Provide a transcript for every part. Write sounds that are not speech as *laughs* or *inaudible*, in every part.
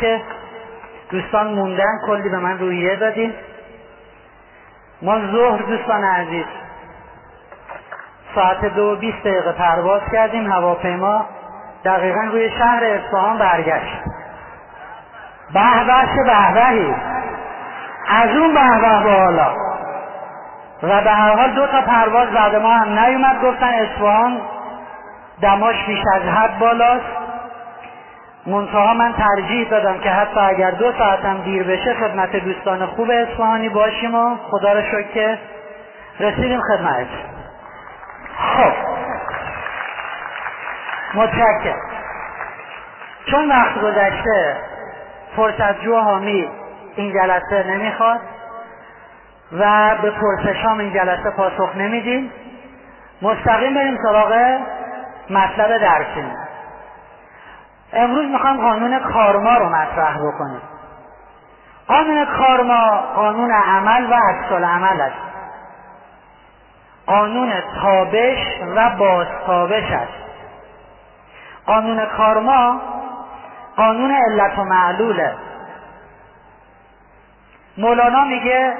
که دوستان موندن کلی به من رویه دادیم ما ظهر دوستان عزیز ساعت دو بیست دقیقه پرواز کردیم. هواپیما دقیقا روی شهر اصفهان برگشت. به به بهبهی. از اون به به بالا. و به هر حال دو تا پرواز بعد ما هم نیومد. گفتن اصفهان دماش بیش از حد بالاست. منتها من ترجیح دادم که حتی اگر دو ساعتم دیر بشه خدمت دوستان خوب اصفهانی باشیم و خدا رو شکر که رسیدیم خدمت. خب. متشکر چون وقت گذشته فرصت جو حامی این جلسه نمی‌خواد و به پرسشام این جلسه پاسخ نمیدیم مستقیم بریم سراغ مطلب درسی امروز می‌خوام قانون کارما رو مطرح بکنیم قانون کارما قانون عمل و عکس عمل است. قانون تابش و بازتابش است. قانون کارما قانون علت و معلوله مولانا میگه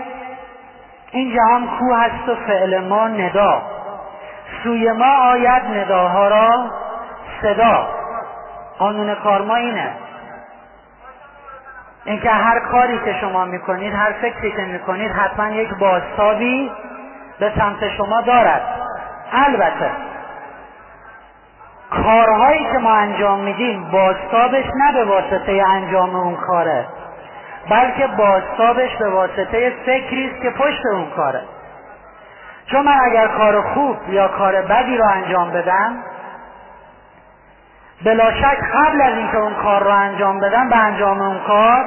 این جهان کو هست و فعل ما ندا. سوی ما آید نداها را صدا. قانون کارما اینه. اینکه هر کاری که شما می‌کنید هر فکری که می‌کنید حتما یک بازتابی به سمت شما دارد. البته کارهایی که ما انجام میدیم بازتابش نه به واسطه انجام اون کاره بلکه بازتابش به واسطه فکری است که پشت اون کاره. چون من اگر کار خوب یا کار بدی رو انجام بدم بلا شک قبل از اینکه اون کار رو انجام بدم به انجام اون کار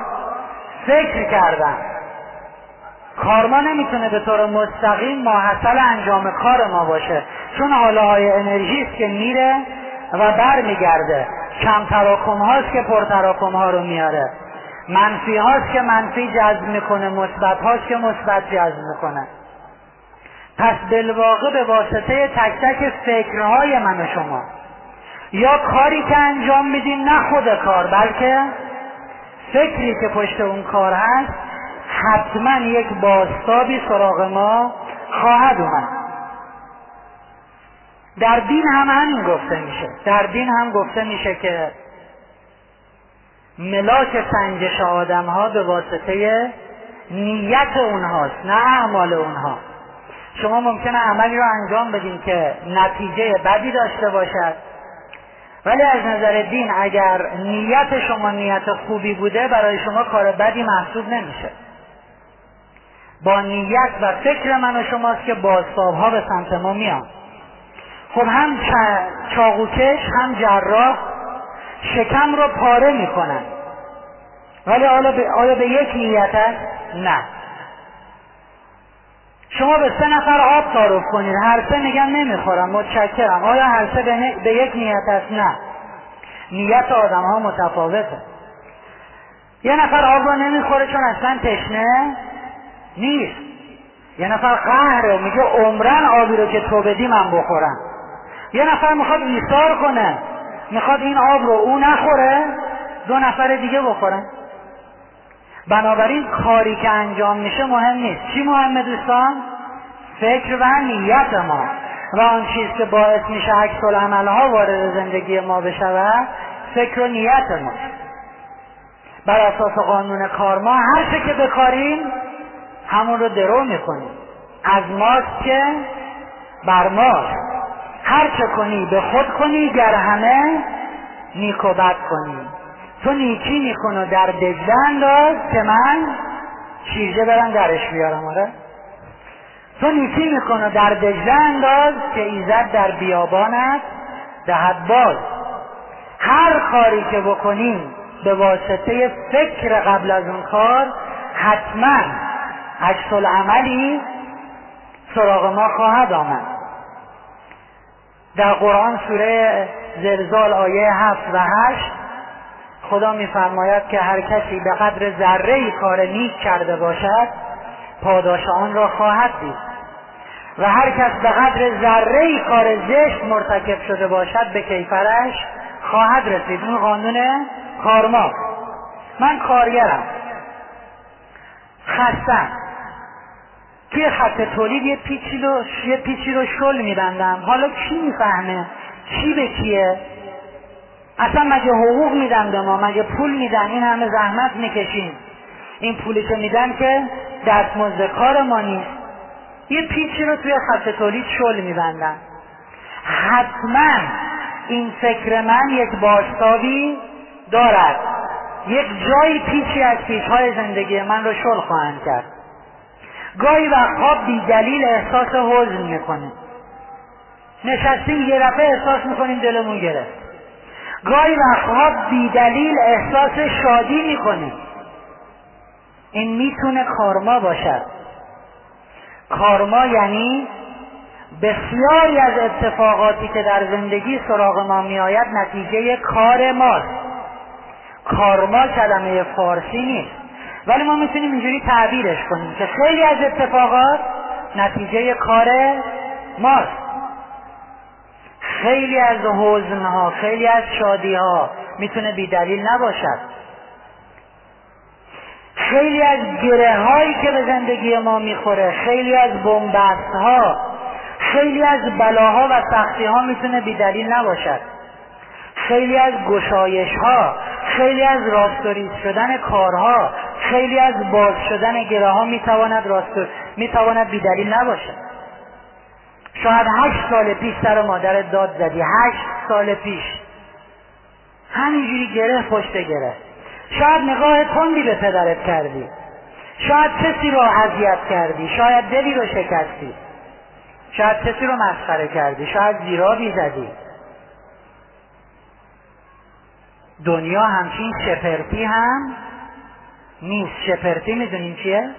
فکر کردم. کارما نمی‌تونه به طور مستقیم ماحصل انجام کار ما باشه. چون حاله های انرژی است که میره و برمیگرده. کم تراکم هاست که پر تراکم ها رو میاره. منفی هاست که منفی جذب می‌کنه. مثبت هاست که مثبت جذب می‌کنه. پس بالواقع به واسطه تک تک فکرهای من و شما. یا کاری که انجام میدیم نه خود کار بلکه فکری که پشت اون کار هست حتما یک باستابی سراغ ما خواهد اومد. در دین هم همین گفته میشه. در دین هم گفته میشه که ملاک سنجش آدم ها به واسطه نیت اونهاست نه اعمال اونها. شما ممکنه عملی رو انجام بدین که نتیجه بدی داشته باشد. ولی از نظر دین اگر نیت شما نیت خوبی بوده برای شما کار بدی محسوب نمیشه. با نیت و فکر من و شماست که بازتاب ها به سمت ما میان. خب هم چاقوکش هم جراح شکم رو پاره می‌کنن. ولی آیا به یک نیت است؟ نه. شما به سه نفر آب تعارف کنید. هر سه میگن نمی‌خورم متشکرم. آیا هر سه به, یک نیت است؟ نه. نیت آدم ها متفاوته. یه نفر آب رو نمی‌خوره چون اصلا تشنه نیست. یه نفر قهره میگه عمرن آبی رو که تو بدی من بخورم. یه نفر می‌خواد ایثار کنه می‌خواد این آب رو او نخوره دو نفر دیگه بخورن. بنابراین کاری که انجام میشه مهم نیست. چی مهمه دوستان؟ فکر و نیت ما. و آن چیز که باعث میشه عکس ها وارد زندگی ما بشود فکر و نیت ما. بر اساس قانون کار ما هر چه که بکاریم همون رو درو می‌کنیم. از ماست که بر ماست. هر چه کنی به خود کنی گر همه نیک و بد کنی. تو نیکی میکن و در دجله انداز که من شیرجه برم درش بیارم آره؟ تو نیکی میکن و در دجله انداز که ایزد در بیابانت دهد باز. هر کاری که بکنیم به واسطه فکر قبل از اون کار حتما عکس عملی سراغ ما خواهد آمد. در قرآن سوره زلزال آیه هفت و هشت خدا میفرماید که هر کسی به قدر ذره کار نیک کرده باشد پاداش آن را خواهد دید. و هر کس به قدر ذره کار زشت مرتکب شده باشد به کیفرش خواهد رسید. اون قانون کارما. من کارگرم. خستم. توی خط تولید یه پیچی رو یه پیچی رو شل میبندم. حالا کی می‌فهمه؟ چی به کیه؟ اصلا مگه حقوق میدن به ما؟ مگه پول میدن؟ این همه زحمت می‌کشیم. این پولی که میدن که دستمزد کار ما نیست. یه پیچی رو توی خط تولید شل میبندن. حتما این فکر من یک باشتابی دارد. یک جایی پیچی از پیچهای زندگی من رو شل خواهند کرد. گاهی وقتها بی دلیل احساس حزن می‌کنه نشستیم یه دفعه احساس می‌کنیم دلمون گرفت. گاهی وقتها بی دلیل احساس شادی می‌کنیم این می‌تونه کارما باشد. کارما یعنی بسیاری از اتفاقاتی که در زندگی سراغ ما میآید نتیجه کار ماست. کارما کلمه فارسی نیست. ولی ما می‌تونیم اینجوری تعبیرش کنیم که خیلی از اتفاقات نتیجه کار ماست. خیلی از حزنها خیلی از شادی ها می‌تونه بیدلیل نباشد. خیلی از گره هایی که به زندگی ما می‌خوره خیلی از بنبست ها خیلی از بلاها و سختی ها می‌تونه بیدلیل نباشد. خیلی از گشایش ها خیلی از راستوریز شدن کارها خیلی از باز شدن گره ها می‌تواند راست می‌تواند بیدلیل نباشد. شاید هشت سال پیش سر مادرت داد زدی. هشت سال پیش. همینجوری گره پشت گره. شاید نگاه تندی به پدرت کردی. شاید کسی رو اذیت کردی. شاید دلی رو شکستی. شاید کسی رو مسخره کردی. شاید زیرابی زدی. دنیا همچین شپرتی هم نیست. شپرتی می‌دونین چیه؟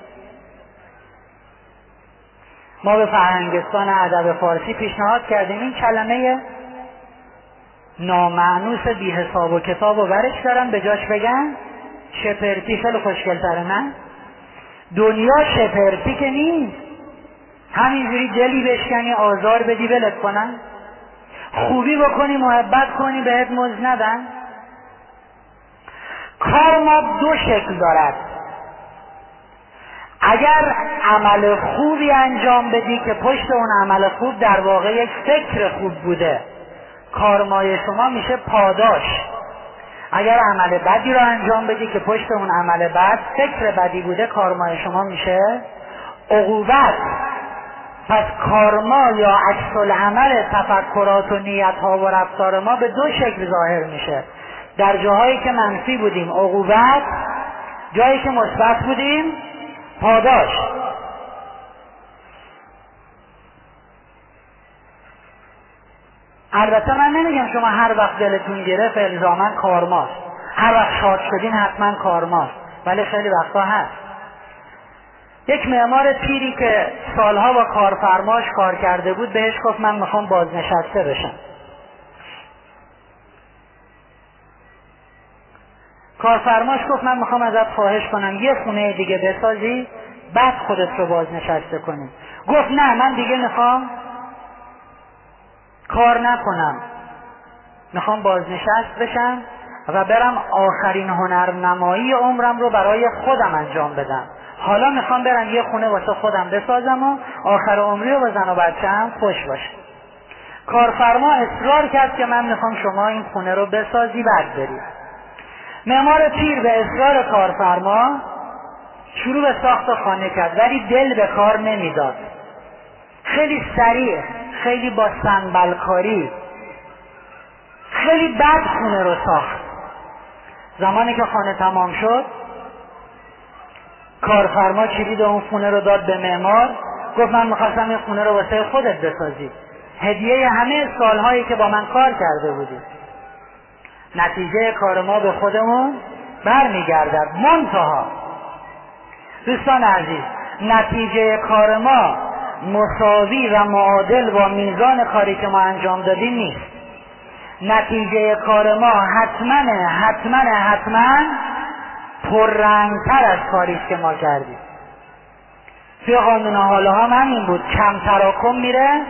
ما به فرهنگستان ادب فارسی پیشنهاد کردیم. این کلمه نامعنوس بی حساب و کتاب و برش دارن به جاش بگن شپرتی خیلی خوشگلتره نه؟ دنیا شپرتی که نیست. همینجوری دلی بشکنی آزار بدی ولت کنن. خوبی بکنی محبت کنی بهت مز ندن. کار ما دو شکل دارد. اگر عمل خوبی انجام بدی که پشت اون عمل خوب در واقع یک فکر خوب بوده کارمای شما میشه پاداش. اگر عمل بدی رو انجام بدی که پشت اون عمل بد فکر بدی بوده کارمای شما میشه عقوبت. پس کارما یا عکس العمل تفکرات و نیت ها و رفتار ما به دو شکل ظاهر میشه. در جاهایی که منفی بودیم عقوبت جایی که مثبت بودیم پاداش. البته من نمیگم شما هر وقت دلتون گرفت الزاما کارماست هر وقت شاد شدین حتما کارماست ولی خیلی وقتا هست. یک معمار پیری که سالها با کارفرماش کار کرده بود بهش گفت من می‌خوام بازنشسته بشم. کارفرماش گفت من می‌خوام ازت خواهش کنم یه خونه دیگه بسازی بعد خودت رو بازنشسته کنی. گفت نه من دیگه می‌خوام کار نکنم. می‌خوام بازنشست بشم و برم آخرین هنرنمایی عمرم رو برای خودم انجام بدم. حالا می‌خوام برم یه خونه واسه خودم بسازم و آخر عمری رو زن و هم خوش باشه. کارفرما اصرار کرد که من می‌خوام شما این خونه رو بسازی بعد بری معمار پیر به اصرار کارفرما شروع به ساخت خانه کرد ولی دل به کار نمی‌داد. خیلی سریع خیلی با سنبلکاری خیلی بد خونه رو ساخت. زمانی که خانه تمام شد کارفرما کلید اون خونه رو داد به معمار گفت من می‌خواستم این خونه رو واسه خودت بسازی. هدیه همه سالهایی که با من کار کرده بودی. نتیجه کار ما به خودمون برمیگردد. منتها دوستان عزیز نتیجه کار ما مساوی و معادل با میزان کاری که ما انجام دادیم نیست. نتیجه کار ما حتما حتما حتما پررنگتر از کاری که ما کردیم. توی قانون حاله هم همین بود. کم تراکم میره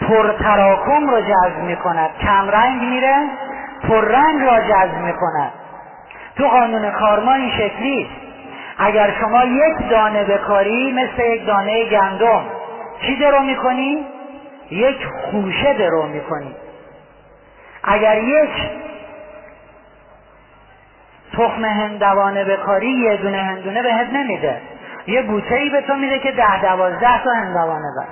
پر تراکم رو جذب می‌کند. کم رنگ میره پررنگ را جذب می‌کند. تو قانون کارما این شکلی. اگر شما یک دانه بکاری مثل یک دانه گندم چی درو می‌کنی؟ یک خوشه درو می‌کنی. اگر یک تخم هندوانه بکاری یه دونه هندونه بهت نمیده. یه بوته ای به تو میده که ده دوازده تا هندوانه بر.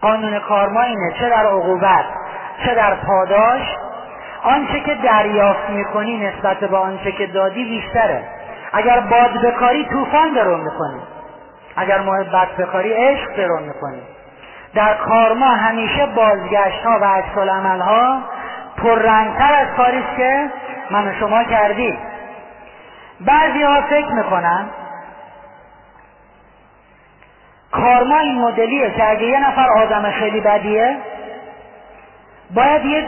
قانون کارما اینه چه در عقوبت چه در پاداش آنچه که دریافت می‌کنی نسبت به آنچه که دادی بیشتره. اگر باد بکاری طوفان درو می‌کنی اگر محبت بکاری عشق درو می‌کنی در کارما همیشه بازگشت ها و عکس ها پررنگتر از کاری که من و شما کردیم. بعضی ها فکر می‌کنن کارما این مدلیه که اگه یه نفر آدم خیلی بدیه باید یه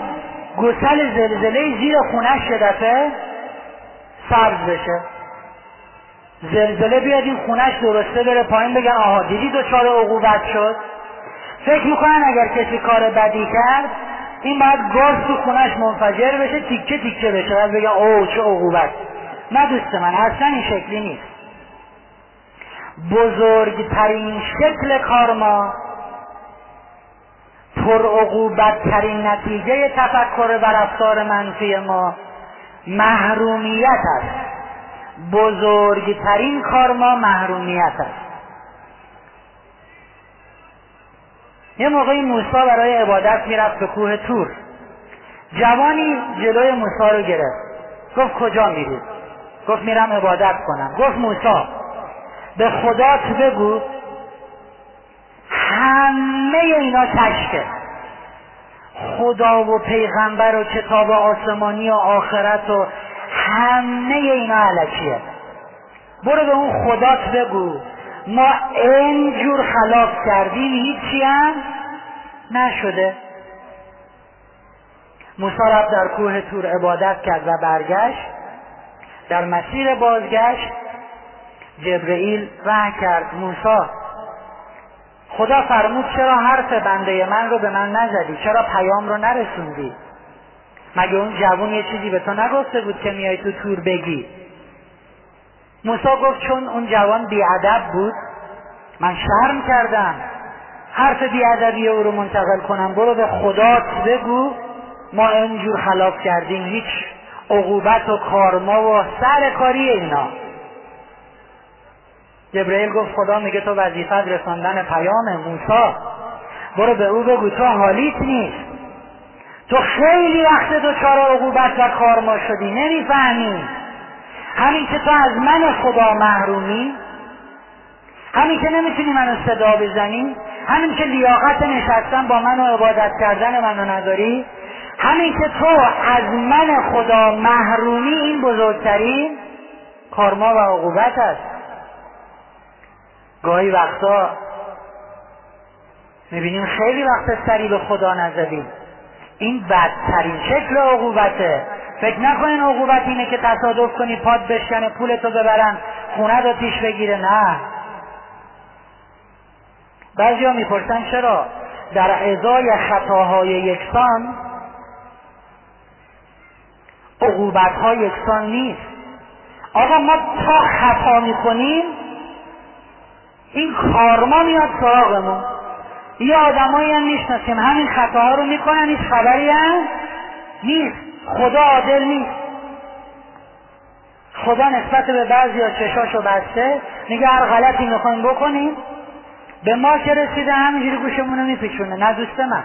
گسل زلزله زیر خونش یه دفعه بشه. زلزله بیاد این خونش درسته بره پایین بگن آها دیدی دچار عقوبت شد؟ فکر می‌کنن اگر کسی کار بدی کرد این باید گاز تو خونش منفجر بشه تیکه تیکه بشه و بگن اوه چه عقوبت. نه دوست من اصلا این شکلی نیست. بزرگترین شکل کارما پر ترین نتیجه تفکر و رفتار منفی ما محرومیت است. بزرگترین کار ما محرومیت است. یه موقعی موسی برای عبادت می‌رفت به کوه تور. جوانی جلوی موسی رو گرفت. گفت کجا میرید گفت میرم عبادت کنم. گفت موسی به خدا تو بگو همه اینا تشکه خدا و پیغمبر و کتاب آسمانی و آخرت و همه اینا علکیه. برو به اون خدات بگو. ما اینجور خلاف کردیم هیچی هم نشده. موسی رفت در کوه تور عبادت کرد و برگشت. در مسیر بازگشت جبرئیل وحی کرد. موسی خدا فرمود چرا حرف بنده من رو به من نزدی؟ چرا پیام رو نرسوندی؟ مگه اون جوون یه چیزی به تو نگفته بود که میای تو تور بگی؟ موسا گفت چون اون جوان بیادب بود من شرم کردم. حرف بیادبی او رو منتقل کنم. برو به خدا بگو. ما اینجور خلاف کردیم. هیچ عقوبت و کارما و سر کاری اینا. جبرئیل گفت خدا میگه تو وظیفت رساندن پیام موسی. برو به او بگو تو حالیت نیست. تو خیلی وقت دچار عقوبت و کارما شدی؟ نمی‌فهمی. همین که تو از من خدا محرومی همین که نمی‌تونی منو صدا بزنی همین که لیاقت نشستن با من و عبادت کردن منو نداری همین که تو از من خدا محرومی این بزرگترین کارما و عقوبت است. گاهی وقتا می‌بینیم خیلی وقت سری به خدا نزدیم. این بدترین شکل عقوبته. فکر نکنین عقوبت اینه که تصادف کنی پاد بشکنه پولتو ببرن خونه رو پیش بگیره. نه. بعضی ها می‌پرسن چرا؟ در ازای خطاهای یکسان عقوبت ها یکسان نیست. آقا ما تا خطا می‌کنیم این کارما میاد سراغمون. یه آدمایی هم می‌شناسیم همین خطاها رو می‌کنن هیچ خبری هم نیست. خدا عادل نیست. خدا نسبت به بعضی ها چشاشو بسته. میگه هر غلطی می‌خوایم بکنیم به ما که رسیده همینجوری گوشمون رو میپیچونه نه دوست من.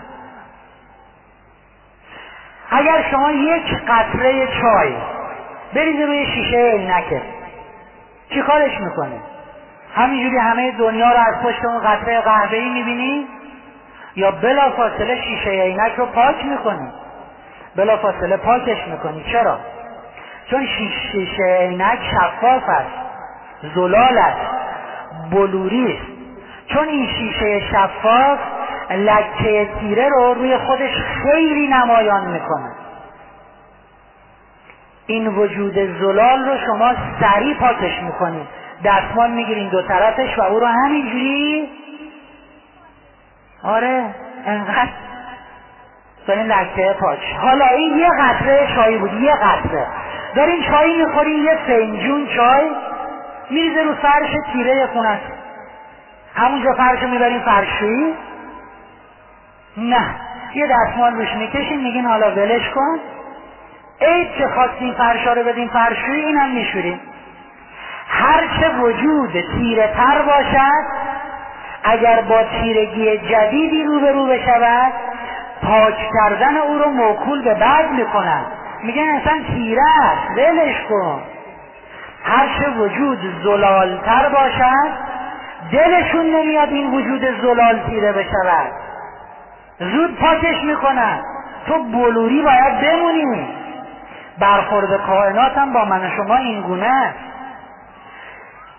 اگر شما یک قطره چای بریزی روی شیشه عینکه چی کارش می‌کنه؟ همینجوری همه دنیا رو از پشت اون قطره قهوه‌ای می‌بینی؟ یا بلا فاصله شیشه عینک رو پاک می‌کنی. بلا فاصله پاکش می‌کنی. چرا؟ چون شیشه عینک شفاف است زلال است بلوری است. چون این شیشه شفاف لکه تیره رو روی خودش خیلی نمایان می‌کنه. این وجود زلال رو شما سریع پاکش می‌کنید. دستمال می‌گیرین دو طرفش و او رو همینجوری. آره انقدر. دارین لکه پاک حالا این یه قطره شایی بود یه قطره. دارین چای می‌خورین یه فنجون چای میریزه رو فرش تیره خونه. همونجا فرش می‌برین فرشویی. نه یه دستمال روش می‌کشین میگین حالا ولش کن. عید که خواستین فرشا رو بدین فرشویی اینم میشورین هرچه وجود تیره تر باشد اگر با تیرگی جدیدی روبرو بشود پاک کردن او رو موکول به بعد می‌کنن میگن اصلا تیره است ولش کن. هرچه وجود زلالتر باشد دلشون نمیاد این وجود زلال تیره بشود. زود پاکش می‌کنن. تو بلوری باید بمونی. برخورد کائنات هم با من شما این گونه است.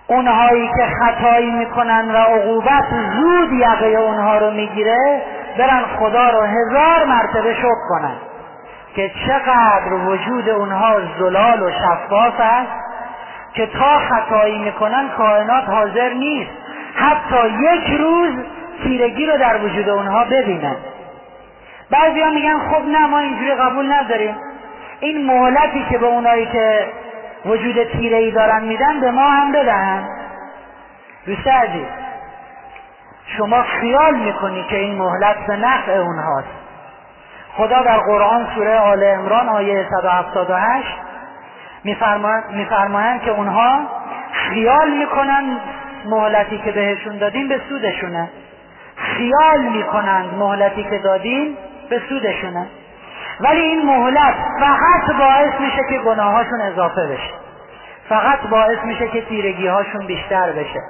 اونهایی که خطایی می‌کنن و عقوبت زود یقه اونها رو می‌گیره برن خدا رو هزار مرتبه شکر کنن که چقدر وجود اونها زلال و شفاف است که تا خطایی می‌کنن کائنات حاضر نیست. حتی یک روز تیرگی رو در وجود اونها ببینن. بعضی میگن خب نه ما اینجوری قبول نداریم. این مهلتی که به اونایی که وجود تیره ای دارن میدن به ما هم بدهن دوست عزیز شما خیال می‌کنی که این مهلت به نفع اونهاست. خدا در قرآن سوره آل امران آیه 178 میفرمایند که اونها خیال می‌کنن مهلتی که بهشون دادیم به سودشونه. خیال می‌کنند مهلتی که دادیم به سودشونه. ولی این مهلت فقط باعث میشه که گناهاشون اضافه بشه. فقط باعث میشه که تیرگی هاشون بیشتر بشه.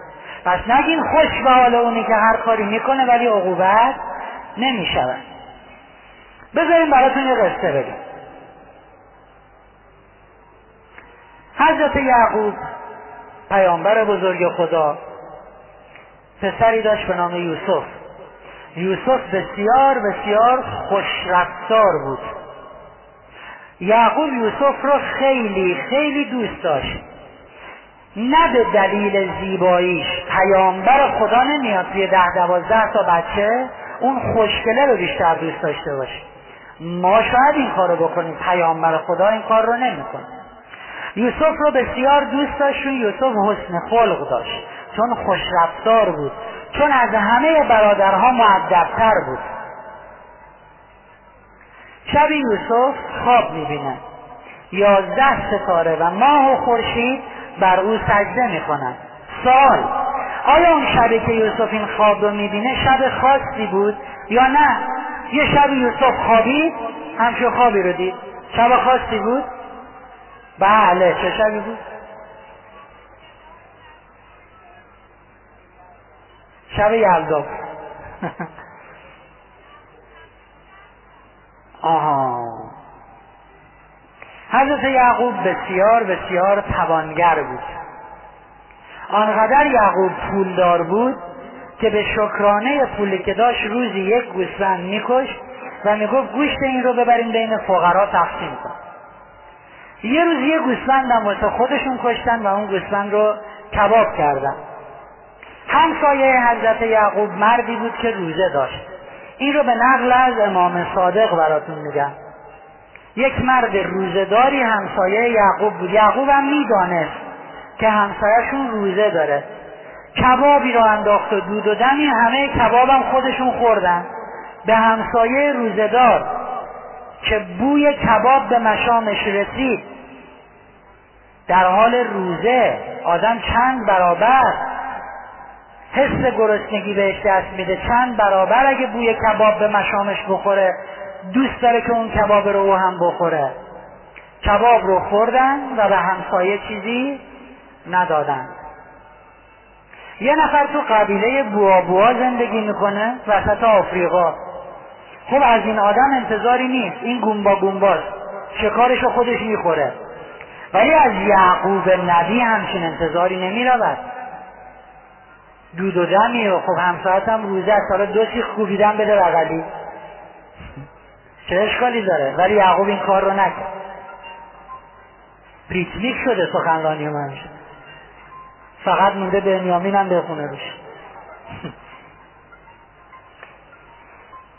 پس نگین خوش به حال اونی که هر کاری می‌کنه ولی عقوبت نمی‌شود. بذاریم براتون یه قصه بگم. حضرت یعقوب پیامبر بزرگ خدا پسری داشت به نام یوسف. یوسف بسیار بسیار خوشرفتار بود. یعقوب یوسف رو خیلی خیلی دوست داشت. نه به دلیل زیباییش پیامبر خدا نمیاد توی ده دوازده تا بچه اون خوشگله رو بیشتر دوست داشته باشه. ما شاید این کار رو بکنیم پیامبر خدا این کار رو نمی‌کنه. یوسف رو بسیار دوست داشت چون یوسف حسن خلق داشت چون خوشرفتار بود. چون از همه برادرها معدبتر بود. شب یوسف خواب می‌بینه یازده ستاره و ماه و خورشید بر او سجده می‌کنند سوال آیا اون شبی که یوسف این خواب رو می‌بینه شب خاصی بود یا نه؟ یه شب یوسف خوابید همچون خوابی رو دید. شب خاصی بود؟ بله چه شبی بود؟ شب یلدا. آها. حضرت یعقوب بسیار بسیار توانگر بود. آنقدر یعقوب پولدار بود که به شکرانه پولی که داشت روزی یک گوسفند میکش و می‌گفت گوشت این رو ببرین بین فقرا تقسیم کن یه روز یه گوسفند هم واسه خودشون کشتن و اون گوسفند رو کباب کردن. همسایه حضرت یعقوب مردی بود که روزه داشت. این رو به نقل از امام صادق براتون میگم. یک مرد روزهداری همسایه یعقوب بود. یعقوب هم می‌دانست که همسایهشون روزه داره. کبابی رو انداخت و دود و دمی همه کبابم خودشون خوردن. به همسایه روزهدار که بوی کباب به مشامش رسید. در حال روزه آدم چند برابر حس گرسنگی بهش دست میده. چند برابر اگه بوی کباب به مشامش بخوره دوست داره که اون کباب رو او هم بخوره. کباب رو خوردن و به همسایه چیزی ندادن. یه نفر تو قبیله بوا بوا زندگی می‌کنه وسط آفریقا. خب از این آدم انتظاری نیست. این گومبا گومباست. شکارش رو خودش می‌خوره. ولی از یعقوب نبی همچین انتظاری نمی‌رود. دود و دمی و خب همسایت هم روزه است حالا دو سیخ کوبیدن بده بغلی. چه اشکالی داره؟ ولی یعقوب این کار رو نکرد. ریتمیک شده سخنرانی من. فقط مونده بنیامین هم بخونه روش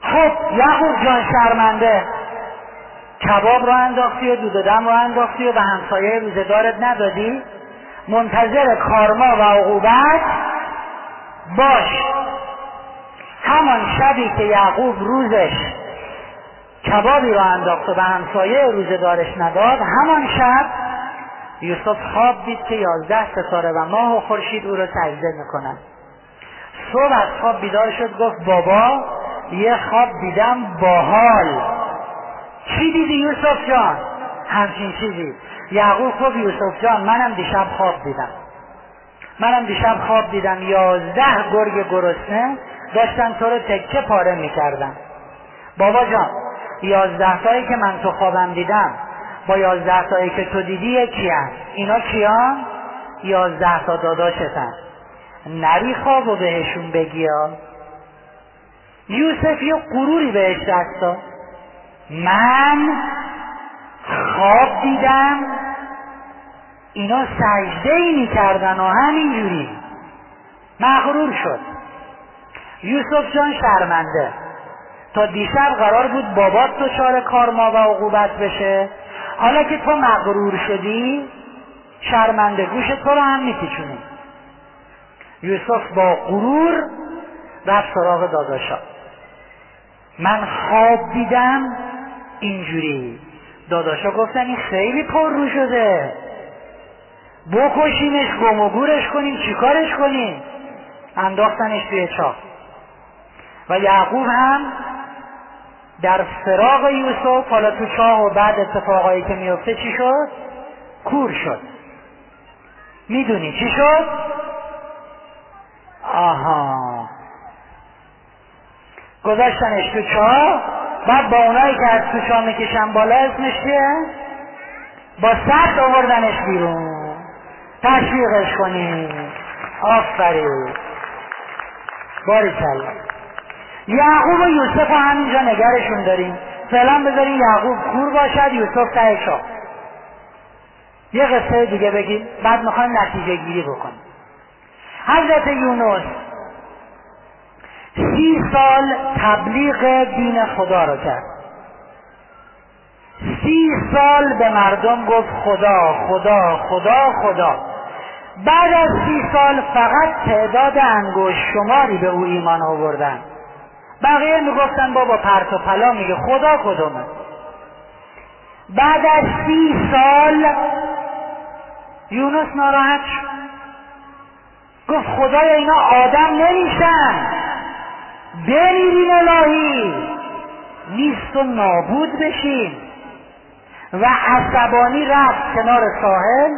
خب یعقوب جان شرمنده. کباب رو انداختی و دود و دم رو انداختی و به همسایه روزدارت ندادی؟ منتظر کارما و عقوبت باش. همان شبی که یعقوب روزش کبابی رو انداخت و به همسایه روزدارش نداد همان شب یوسف خواب دید که یازده ستاره و ماه و خورشید او رو سجده می‌کنن صبح از خواب بیدار شد گفت بابا یه خواب دیدم باحال. چی دیدی یوسف جان؟ همچین چیزی. یعقوب خب یوسف جان منم دیشب خواب دیدم. منم دیشب خواب دیدم یازده گرگ گرسنه داشتن تو رو تکه پاره می‌کردن. بابا جان یازده تایی که من تو خوابم دیدم با یازده تایی که تو دیدی یکی هست. اینا کیان؟ یازده تا داداشتن. نری خواب و بهشون بگی یوسف یه غروری بهش دست داد. من خواب دیدم اینا سجده ای می‌کردن و همینجوری. مغرور شد. یوسف جان شرمنده. تا دیشب قرار بود بابات دچار کارما و عقوبت بشه. حالا که تو مغرور شدی شرمنده گوش تو رو هم میپیچونی. یوسف با غرور رفت سراغ داداشا. من خواب دیدم اینجوری. داداشا گفتن این خیلی پر رو شده. بکشیمش گم و گورش کنیم چیکارش کنیم انداختنش توی چاه و یعقوب هم در فراغ یوسف حالا تو چاه و بعد اتفاقایی که میفته چی شد؟ کور شد می‌دونی چی شد؟ آها گذاشتنش تو چاه بعد با اونایی که از تو چاه می‌کشن بالا اسمش چیه؟ با سخت آوردنش بیرون تشویقش کنی. آفرین. باری کلا یعقوب و یوسف رو همینجا نگرشون داریم. فعلا بذاریم یعقوب کور باشد یوسف ته شاه. یه قصه دیگه بگیم بعد می‌خوایم نتیجه گیری بکنیم. حضرت یونس سی سال تبلیغ دین خدا رو کرد. سی سال به مردم گفت خدا خدا خدا خدا. بعد از سی سال فقط تعداد انگوش شماری به او ایمان آوردن. بقیه می‌گفتن بابا پرت و پلا میگه خدا کدومه. بعد از سی سال یونس ناراحت شد. گفت خدای اینا آدم نمیشن. بمیرین الهی. نیست و نابود بشین. و عصبانی رفت کنار ساحل.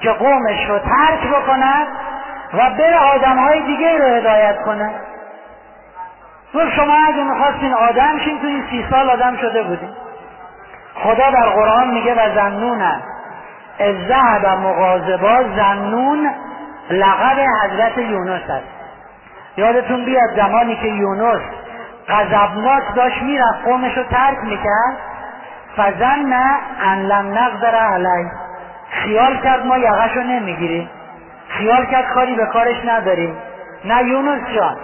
که قومش رو ترک بکند و بره آدمهای دیگه رو هدایت کنه. گفت شما اگه می‌خواستین آدم شین تو این سی سال آدم شده بودین. خدا در قرآن میگه و زنون از ذهب مغازبا زنون لقب حضرت یونس است یادتون بیاد زمانی که یونس غضبناک داشت می‌رفت قومش رو ترک می‌کرد. فزن ان لم نقدر علی خیال کرد ما یقش رو نمی‌گیریم. خیال کرد کاری به کارش نداریم. نه یونس جان.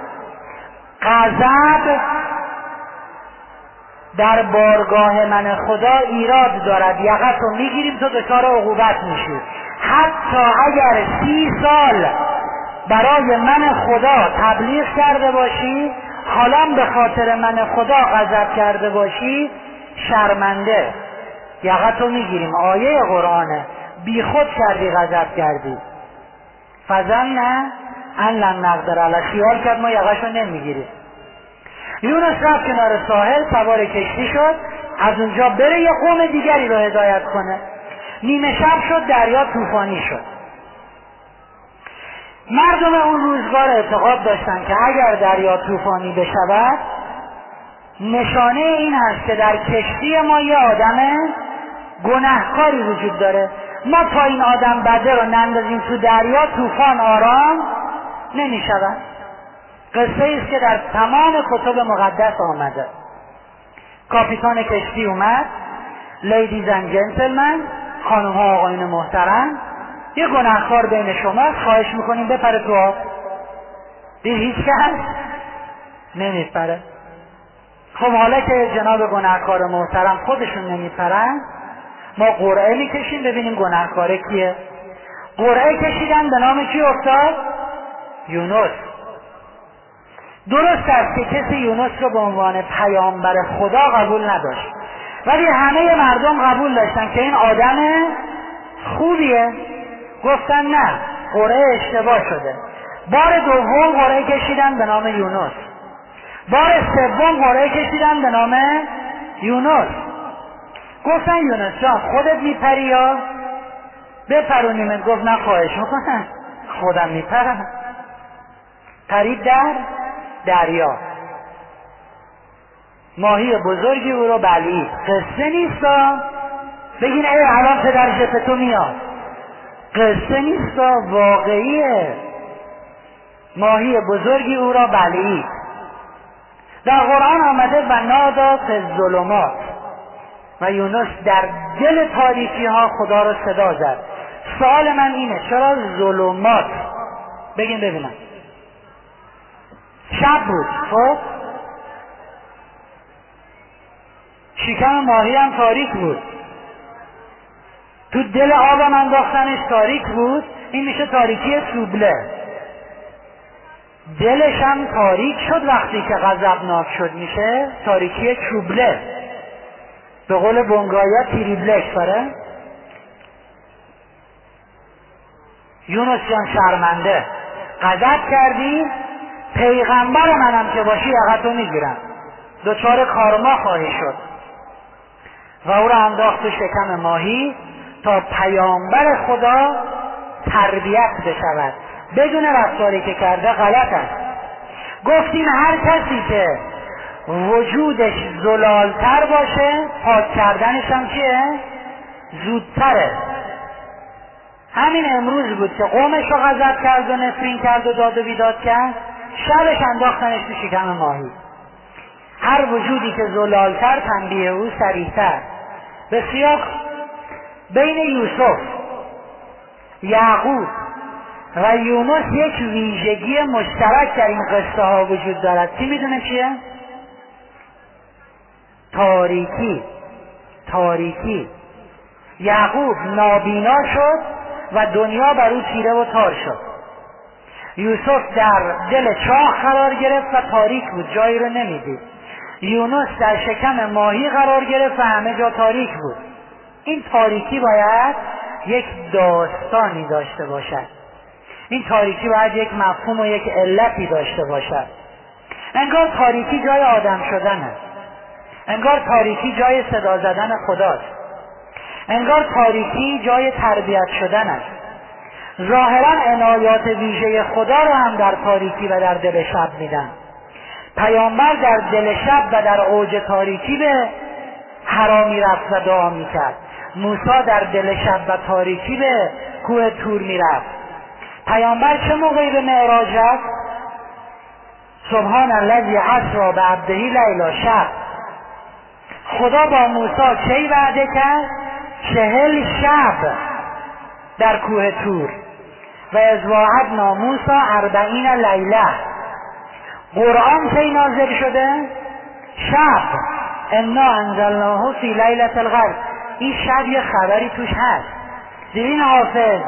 غضب در بارگاه من خدا ایراد دارد. یقت رو می‌گیریم تو دچار عقوبت میشی. حتی اگر سی سال برای من خدا تبلیغ کرده باشی حالا به خاطر من خدا غضب کرده باشی شرمنده. یقت می‌گیریم. آیه قرآنه. بی خود کردی غضب کردی. فزن نه. ان لن نقدر علی خیال کرد ما یقش رو نمی‌گیریم. یونس رفت کنار ساحل سوار کشتی شد. از اونجا بره یه قوم دیگری رو هدایت کنه. نیمه شب شد دریا طوفانی شد. مردم اون روزگار اعتقاد داشتن که اگر دریا طوفانی بشود نشانه این هست که در کشتی ما یه آدم گناهکاری وجود داره. ما تا این آدم بده رو نندازیم تو دریا طوفان آرام نمی شود قصه است که در تمام کتب مقدس آمده. کاپیتان کشتی اومد. لیدیز اند جنتلمن خانم ها آقایون محترم یه گناهکار بین شما خواهش می‌کنیم بپره تو آب. دید هیچ کس نمیپره. خب حالا که جناب گناهکار محترم خودشون نمیپرن ما قرعه می‌کشیم ببینیم گناهکاره کیه. قرعه کشیدن به نام کی افتاد؟ یونس. درست است که کسی یونس رو به عنوان پیامبر خدا قبول نداشت. ولی همه مردم قبول داشتن که این آدم خوبیه. گفتن نه قرعه اشتباه شده. بار دوم قرعه کشیدن به نام یونس. بار سوم قرعه کشیدن به نام یونس. گفتن یونس جان خودت میپری یا؟ بپرونیمت گفت نه خواهش می‌کنم. خودم میپرم. پرید در دریا. ماهی بزرگی او رو بلعید قصه نیستا بگین ای الان پدر تو میاد. قصه نیستا واقعیه. ماهی بزرگی او را بلعید در قرآن آمده و نادا ظلمات و یونس در دل تاریکی ها خدا رو صدا زد. سوال من اینه چرا ظلمات؟ بگین ببینم. شب بود خب؟ شکم ماهی هم تاریک بود. تو دل آبم انداختنش تاریک بود. این میشه تاریکی سوبله. دلش هم تاریک شد وقتی که غضبناک شد میشه تاریکی چوبله. به قول بونگایا تریبلک داره. یونس جان شرمنده. غضب کردی؟ پیغمبر منم که باشی یقتو می‌گیرم. دچار کارما خواهی شد. و او را انداخت تو شکم ماهی تا پیامبر خدا تربیت بشود. بدون رفتاری که کرده غلط است. گفتیم هر کسی که وجودش زلالتر باشه پاک کردنش هم چیه؟ زودتره همین امروز بود که قومش رو غضب کرد و نفرین کرد و داد و بیداد کرد شبش انداختنش تو شکم ماهی هر وجودی که زلالتر تنبیه او سریعتر بسیار بین یوسف یعقوب و یونس یک ویژگی مشترک در این قصه ها وجود دارد کی می‌دونه چیه؟ تاریکی. تاریکی. یعقوب نابینا شد و دنیا بر او تیره و تار شد. یوسف در دل چاه قرار گرفت و تاریک بود جایی رو نمی‌دید. یونس در شکم ماهی قرار گرفت و همه جا تاریک بود. این تاریکی باید یک داستانی داشته باشد. این تاریکی باید یک مفهوم و یک علتی داشته باشد. انگار تاریکی جای آدم شدن است انگار تاریکی جای صدا زدن خداست. انگار تاریکی جای تربیت شدن است ظاهرا عنایات ویژه خدا رو هم در تاریکی و در دل شب میدن. پیامبر در دل شب و در اوج تاریکی به حرامی رفت و دعا می‌کرد. موسی در دل شب و تاریکی به کوه تور می‌رفت. پیامبر چه موقعی به معراج رفت؟ سبحان الذی اسرا به عبدهی لیلا شب. خدا با موسی کی وعده کرد؟ چهل شب در کوه تور. و از واحد ناموسا اربعین لیله. قرآن کی نازل شده؟ شب. انا انزلناه فی لیلت القدر این شب یه خبری توش هست. دیدین حافظ؟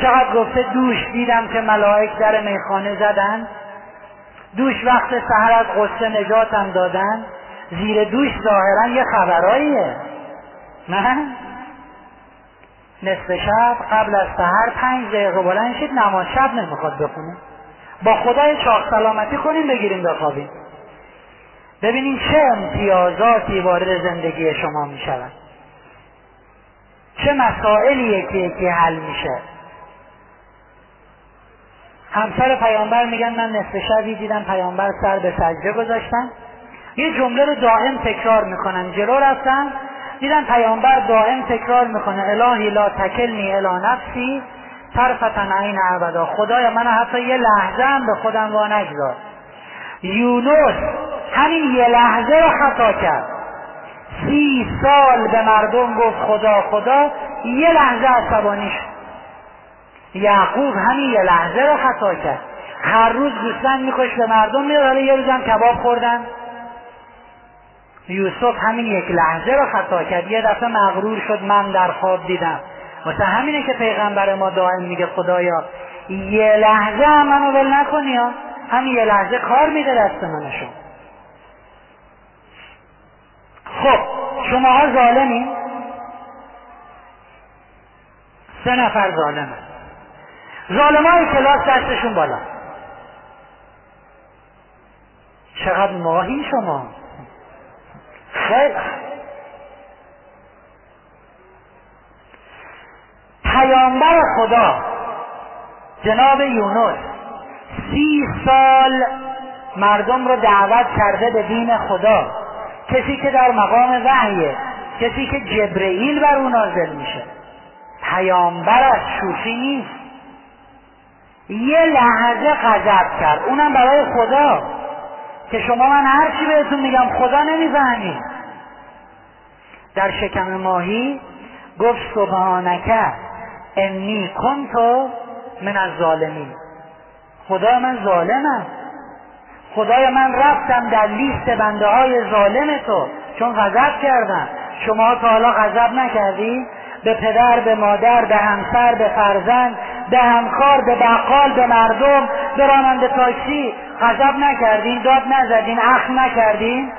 چقدر گفته دوش دیدم که ملائک در میخانه زدن. دوش وقت سهر از قصه نجاتم دادن. زیر دوش ظاهرا یه خبراییه. نه؟ نصف شب قبل از سهر پنج دقیقه بلند شید نماز شب نمی‌خواد بخونه. با خدای چاق سلامتی کنیم بگیریم بخوابیم. ببینیم چه امتیازاتی وارد زندگی شما می‌شود. چه مسائلیه که یکی حل میشه. همسر پیامبر میگن من نصف شبی دیدم پیامبر سر به سجده گذاشتن. یه جمله رو دائم تکرار می‌کنن. جلو رفتن دیدن پیامبر دائم تکرار می‌کنه. الهی لا تکلنی الا نفسی طرفتن عین ابدا خدایا من حتی یه لحظه هم به خودم وا نگذار. یونس همین یه لحظه رو خطا کرد. سی سال به مردم گفت خدا خدا یه لحظه عصبانی شد. یعقوب همین یه لحظه رو خطا کرد. هر روز گوسفند میکش به مردم میاد حالا یه روزم کباب خوردن. یوسف همین یک لحظه رو خطا کرد. یه دفعه مغرور شد من در خواب دیدم. مثلا همینه که پیغمبر ما دائم میگه خدایا یه لحظه منو ول نکنی ها. همین یه لحظه کار میده دست منشون خب شماها ظالمین. سه نفر ظالمه ظالم های کلاس دستشون بالا. چقدر ماهی شما؟ خیلی. پیامبر خدا جناب یونس سی سال مردم رو دعوت کرده به دین خدا. کسی که در مقام وحیه کسی که جبرئیل بر او نازل میشه. پیامبرش شوخی نیست. یه لحظه غضب کرد اونم برای خدا. که شما من هر چی بهتون میگم خدا نمی‌فهمید در شکم ماهی گفت سبحانکه انی کنتو من از ظالمین خدا من ظالمم خدای من رفتم در لیست بنده های ظالم تو چون غضب کردم. شما تا حالا غضب نکردی؟ به پدر به مادر به همسر به فرزند به همکار به بقال به مردم به راننده تاکسی. غضب نکردین داد نزدین اخ نکردین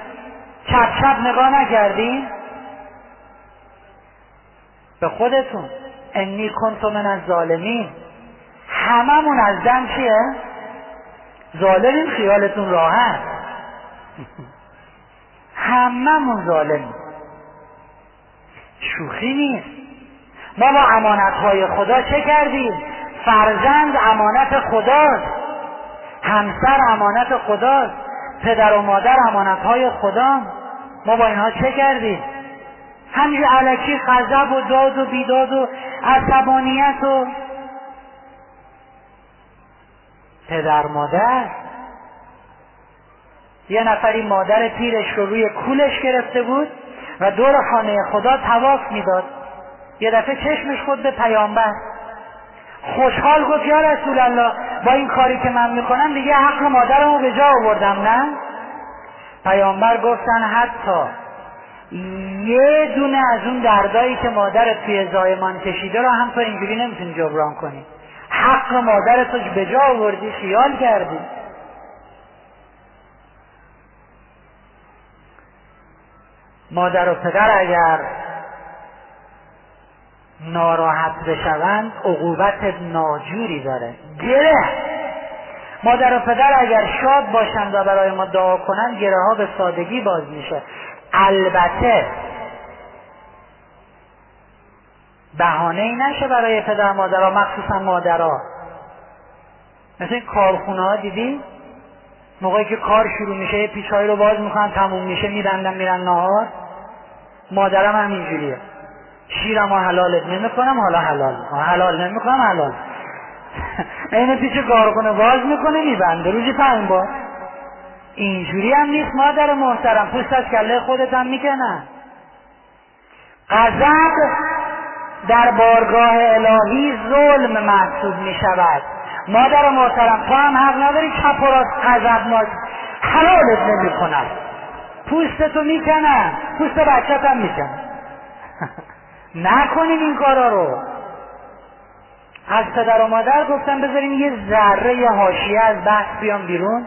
چپ چپ نگاه نکردین. به خودتون انی کنتو من از ظالمین هممون از دم چیه؟ ظالمین خیالتون راحت. هممون ظالمین شوخی نیست. ما با امانت های خدا چه کردیم فرزند امانت خداست. همسر امانت خداست. پدر و مادر امانت های خدا ما با اینها چه کردیم؟ همینجور علکی غضب و داد و بیداد و عصبانیت و پدر مادر. یه نفری مادر پیرش رو روی کولش گرفته بود و دور خانه خدا تواف می‌داد. یه دفعه چشمش خود به پیامبر. خوشحال گفت یا رسول الله با این کاری که من می‌کنم دیگه حق مادرمو به جا آوردم نه؟ پیامبر گفتن حتی یه دونه از اون دردایی که مادرت توی زایمان کشیده رو هم تو اینجوری نمی‌تونی جبران کنی. حق مادرت رو به جا آوردی خیال کردی. مادر و پدر اگر ناراحت بشوند عقوبت ناجوری داره. گره! مادر و پدر اگر شاد باشند و برای ما دعا کنند گره ها به سادگی باز میشه. البته بهانه ای نشه برای پدر مادرها مخصوصا مادرها. مثل کارخونه ها دیدی؟ موقعی که کار شروع میشه پیچهای رو باز می‌کنن تموم میشه میبندن میرن نهار. مادرم هم اینجوریه. شیرم و حلالت نمی‌کنم حالا حلال. حلال نمی‌کنم حلال. *laughs* این پیچ کارخونه باز می‌کنه میبنده. روزی پنج بار. اینجوری هم نیست مادر محترم. پوست از کله خودت هم می‌کنن غضب در بارگاه الهی ظلم محسوب می شود مادر محترم تو هم حق نداری چپ و راست غضب ناز حلالت نمی کنم پوستتو می‌کنم پوست بچت هم می‌کنم *laughs* نکنین این کارا رو. از پدر و مادر گفتم بذارین یه ذره یه حاشیه از بحث بیام بیرون.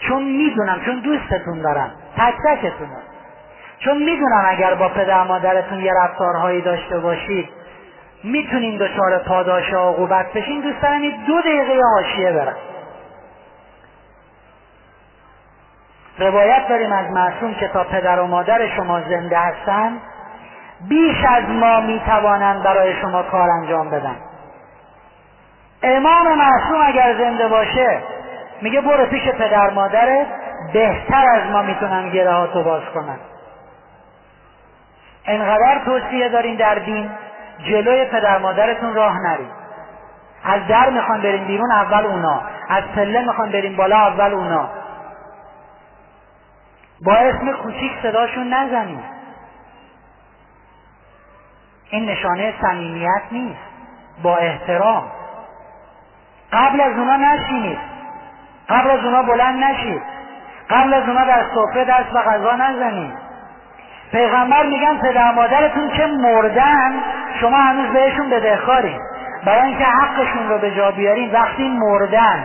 چون می‌دونم چون دوستتون دارم تک تکتون چون می‌دونم اگر با پدر مادرتون یه رفتارهایی داشته باشید می‌تونین دچار پاداش و عقوبت بشین دوست دارم این دو دقیقه حاشیه برم. روایت داریم از معصوم که تا پدر و مادر شما زنده هستن بیش از ما می‌توانند برای شما کار انجام بدن. امام معصوم اگر زنده باشه میگه برو پیش پدر مادرت بهتر از ما می‌تونن گره ها تو باز کنن. انقدر توصیه دارین در دین جلوی پدر مادرتون راه نرید از در می‌خوان بریم بیرون اول اونا. از پله می‌خوان بریم بالا اول اونا. با اسم کوچیک صداشون نزنید این نشانه صمیمیت نیست با احترام. قبل از اونا نشینید. قبل از اونا بلند نشید. قبل از اونا در سفره دست و غذا نزنید. پیغمبر میگن پدر مادرتون که مردن شما هنوز بهشون بدهکارین برای اینکه حقشون رو به جا بیارین وقتی مردن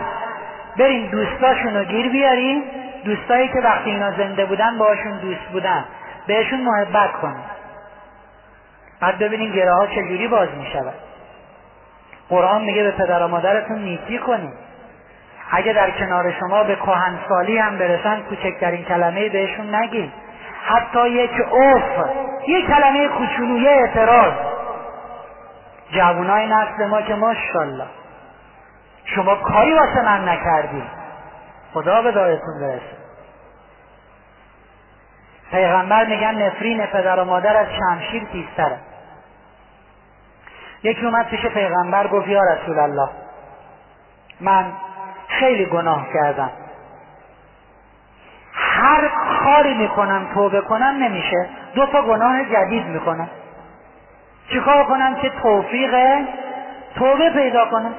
بریم دوستاشون رو گیر بیاریم دوستایی که وقتی اینا زنده بودن باشون دوست بودن. بهشون محبت کنیم بعد ببینیم گره ها چجوری باز می شود قرآن میگه به پدر و مادرتون نیکی کنید. اگه در کنار شما به کهنسالی هم برسن کوچکترین کلمه بهشون نگید حتی یک اوف یک کلمه کوچولو یه اعتراض. جوانای نسل ما که ماشاءالله شما کاری واسه من نکردی خدا به دایتون برسه. پیغمبر میگن نفرین پدر و مادر از شمشیر تیزتره یکی اومد پیش پیغمبر گفت یا رسول الله من خیلی گناه کردم. هر کاری می‌کنم توبه کنم نمیشه. دو تا گناه جدید می‌کنم. چیکار کنم که توفیق توبه پیدا کنم؟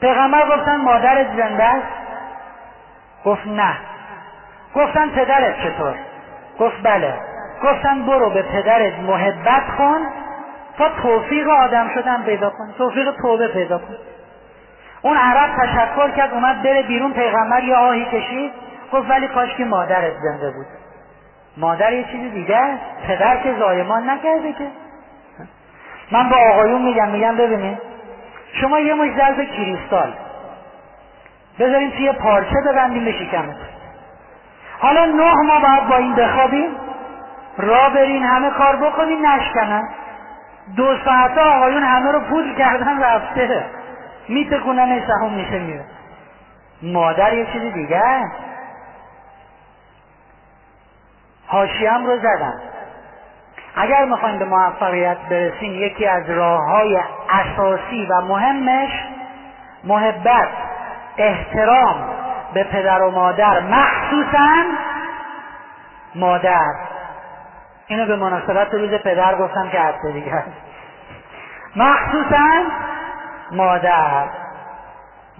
پیغمبر گفتن مادرت زنده است. گفت نه. گفتن پدرت چطور؟ گفت بله. گفتن برو به پدرت محبت کن. تا توفیق آدم شدن پیدا کن توفیق توبه پیدا کن اون عرب تشکر کرد اومد بره بیرون پیغمبر یه آهی کشید گفت ولی کاش که مادرت زنده بود. مادر یه چیزی دیگه پدر که زایمان نکرده که. من با آقایون میگم میگم ببینید شما یه مش ظرف کریستال. بذاریم توی پارچه ببندیم به شکمت حالا نه ما باید با این بخوابیم را برین همه کار بکنیم نشکنن. دو ساعته آقایون همه رو پول کردن رفته. میتکونن سهون میشه میره. مادر یه چیزی دیگه. حاشیم رو زدن اگر می‌خوایم به موفقیت برسیم یکی از راه های اساسی و مهمش محبت احترام به پدر و مادر مخصوصا مادر. اینو به مناسبت روز پدر گفتم که هفته دیگه مخصوصا مادر.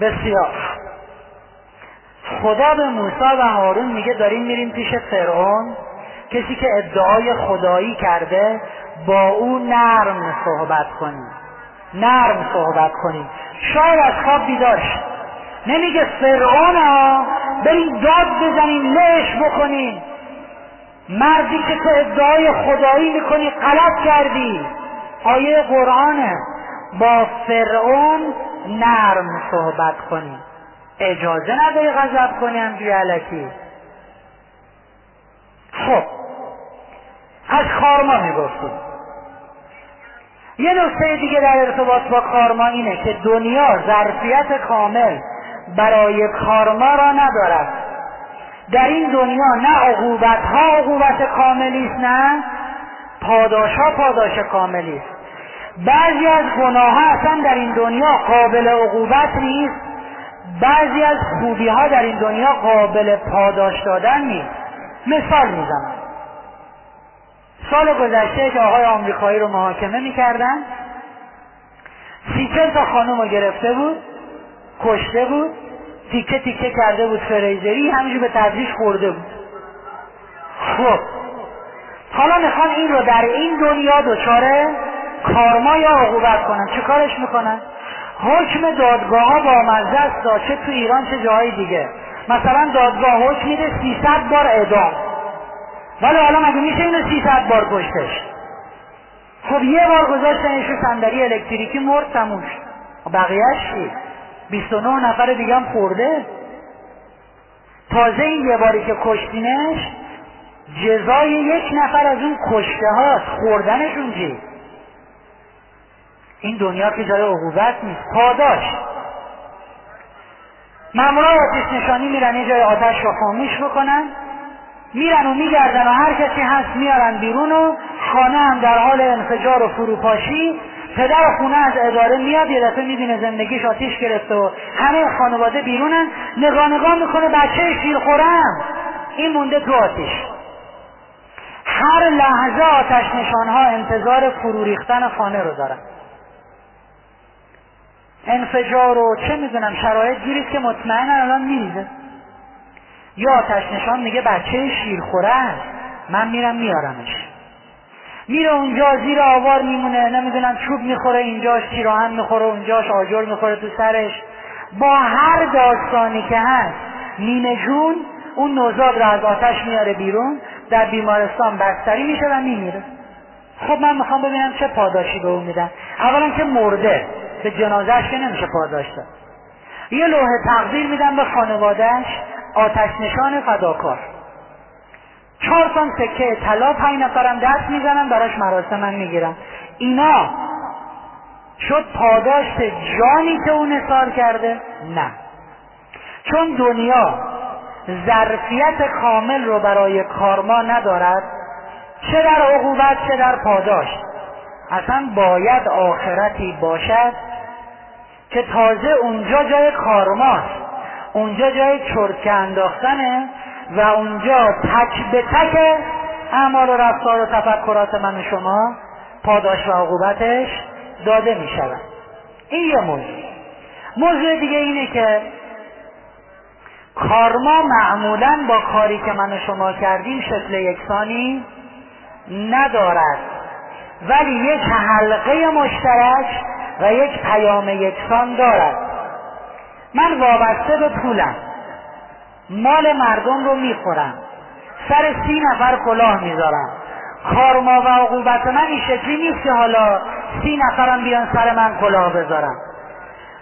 بسیار. خدا به موسی و هارون میگه داریم میریم پیش فرعون. کسی که ادعای خدایی کرده با او نرم صحبت کنیم. نرم صحبت کنیم. شاید از خواب بیدار نمیگه فرعون ها بریم داد بزنیم لش بکنیم. مردی که تو ادعای خدایی می‌کنی غلط کردی. آیه قرآنه با فرعون نرم صحبت کنی. اجازه نداری غضب کنی همجوری علکی خب از کارما می‌گفتیم یه نکته دیگه در ارتباط با کارما اینه که دنیا ظرفیت کامل برای کارما را ندارد. در این دنیا نه عقوبت ها عقوبت کاملی است نه پاداش ها پاداش کاملی است. بعضی از گناه ها اصلا در این دنیا قابل عقوبت نیست. بعضی از خوبی ها در این دنیا قابل پاداش دادن نیست. مثال می‌زنم. سال گذشته که آقای آمریکایی رو محاکمه می‌کردن سی تا خانم رو گرفته بود کشته بود. تیکه تیکه کرده بود فریزری همینجور به تدریج خورده بود. خب. حالا می‌خوان این رو در این دنیا دچار کارما یا عقوبت کنن. چه کارش می‌کنن؟ حکم دادگاه ها با مزه است. چه تو ایران چه جاهای دیگه. مثلا دادگاه حکم میده 300 بار اعدام. ولی حالا مگه میشه اینو 300 بار کشتش؟ خب یه بار گذاشتنش رو صندلی الکتریکی مرد تموش بقیهش چی؟ 29 نفر دیگه هم خورده. تازه این یه باری که کشتینش جزای یک نفر از اون کشته هاست خوردنشون چی؟ این دنیا که جای عقوبت نیست پاداش مامورا آتیش نشانی میرن یه جای آتش رو خاموش بکنن میرن و میگردن و هر کسی هست میارن بیرون و خانه هم در حال انفجار و فروپاشی پدر خونه از اداره میاد یه دفعه می‌بینه زندگیش آتیش گرفته و همه خانواده بیرونن. نگاه نگاه می‌کنه بچه شیر خورم این مونده تو آتیش. هر لحظه آتش نشانها انتظار فرو ریختن خانه رو دارن. انفجار و چه می‌دونم شرایط گیریست که مطمئن الان میریزه. یا آتش نشان میگه بچه شیرخوره است من میرم میارمش میره اونجا زیر آوار میمونه نمی‌دونم چوب می‌خوره اینجاش پیراهن می‌خوره اونجاش آجر می‌خوره تو سرش. با هر داستانی که هست نیمه جون اون نوزاد رو از آتش میاره بیرون در بیمارستان بستری میشه و میمیره. خب من می‌خوام ببینم چه پاداشی به اون میدن. اولا که مرده به جنازهش که نمیشه پاداش داد. یه لوح تقدیر میدن به خانوادهش آتش نشان فداکار. چهار تن سکه طلا پنج نفرم دست می‌زنن براش مراسم من می‌گیرن. اینا شد پاداش جانی که اون اصار کرده؟ نه. چون دنیا ظرفیت کامل رو برای کارما ندارد چه در عقوبت چه در پاداش اصلا باید آخرتی باشد که تازه اونجا جای کارماست اونجا جای چرتکه انداختنه و اونجا تک به تک اعمال و رفتار و تفکرات من شما پاداش و عقوبتش داده می شود این یه موضوع. موضوع دیگه اینه که کارما معمولا با کاری که من و شما کردیم شکل یکسانی ندارد. ولی یک حلقه مشترک و یک پیام یکسان دارد. من وابسته به پولم. مال مردم رو می‌خورم. سر سی نفر کلاه می‌ذارم. کارما و عقوبت من این شکلی نیست که حالا سی نفرم بیان سر من کلاه بذارم.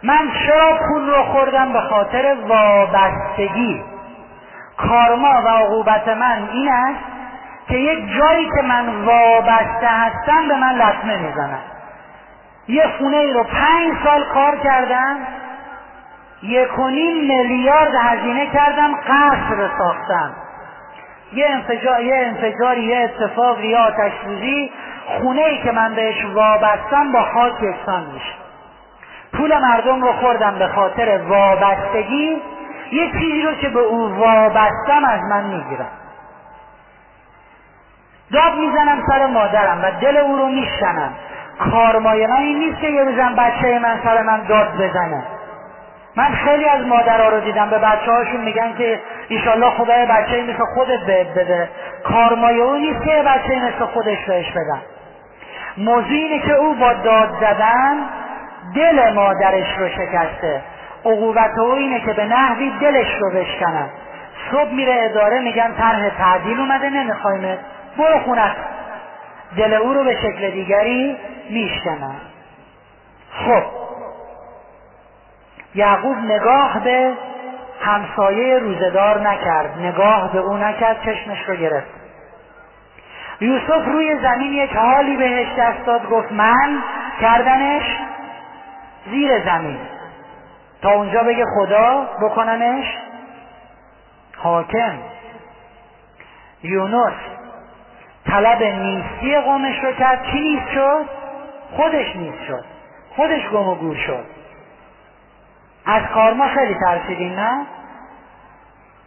من چرا پول رو خوردم به خاطر وابستگی؟ کارما و عقوبت من این است که یک جایی که من وابسته هستم به من لطمه می‌زنم یه خونه ای رو پنج سال کار کردم یک و نیم میلیارد هزینه کردم قصر ساختم. یه انفجار یه انفجاری یه اتفاق یه آتش خونه ای که من بهش وابستم با خاک یکسان میشه. پول مردم رو خوردم به خاطر وابستگی. یه چیزی رو که به او وابستم از من می‌گیرم داد می‌زنم سر مادرم و دل او رو میشنم کارمای من این نیست که یه روزم بچه من سر من داد بزنه. من خیلی از مادرها رو دیدم. به بچه هاشون میگن که ایشالله خدای بچه مثل خودت بهت بده. کارمای او نیست که بچه مثل خودش بهش بدن. موضوع اینه که او با داد زدن دل مادرش رو شکسته. عقوبت او اینه که به نحوی دلش رو بشکنن. صبح میره اداره میگن طرح تعدیل اومده نمیخوایمت برو خونت دل او رو به شکل دیگری میشکنن. خب یعقوب نگاه به همسایه روزدار نکرد. نگاه به او نکرد چشمش رو گرفت. یوسف روی زمین یک حالی بهش دست داد گفت من کردنش زیر زمین. تا اونجا بگه خدا بکننش حاکم. یونس طلب نیستی قومش رو کرد. کی نیست شد؟ خودش نیست شد. خودش گم و گور شد. از کارما خیلی ترسیدین نه؟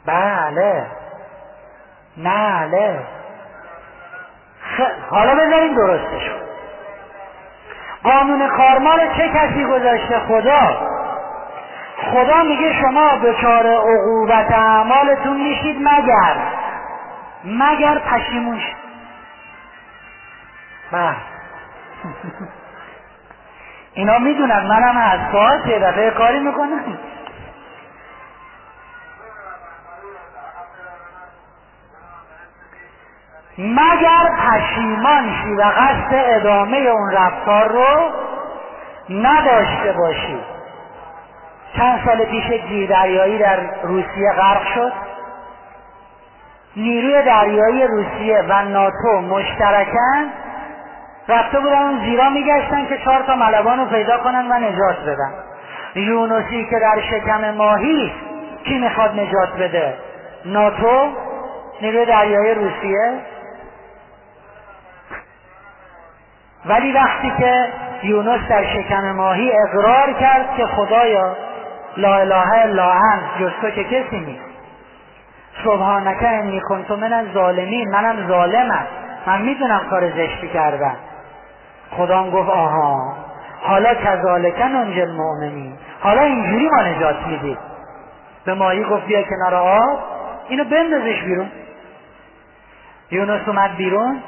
بله. بله. حالا بذاریم درستش. قانون کارما رو چه کسی گذاشته؟ خدا. خدا میگه شما دچار عقوبت اعمالتون میشید مگر. مگر پشیمون بله. *laughs* اینا می‌دونن منم از کار دفعه کاری می‌کنم. مگر پشیمان شی و قصد ادامه اون رفتار رو نداشته باشی؟ چند سال پیش دریایی در روسیه غرق شد. نیروی دریایی روسیه و ناتو مشترکن. رفته بودن اون زیرا میگشتن که چهار تا ملبان رو پیدا کنن و نجات بدن. یونوسی که در شکم ماهی کی می‌خواد نجات بده؟ ناتو نیروی دریایی روسیه. ولی وقتی که یونس در شکم ماهی اقرار کرد که خدایا لا اله الا انت جز تو که کسی نیست. سبحانک انی کنت من ظالمین منم ظالمم. من می‌دونم کار زشتی کردم. خدا گفت آها حالا کذالک ننجل المؤمنین. حالا اینجوری ما نجات می‌دید به ماهی گفت بیا کنار آب اینو بندازش بیرون. یونس اومد بیرون.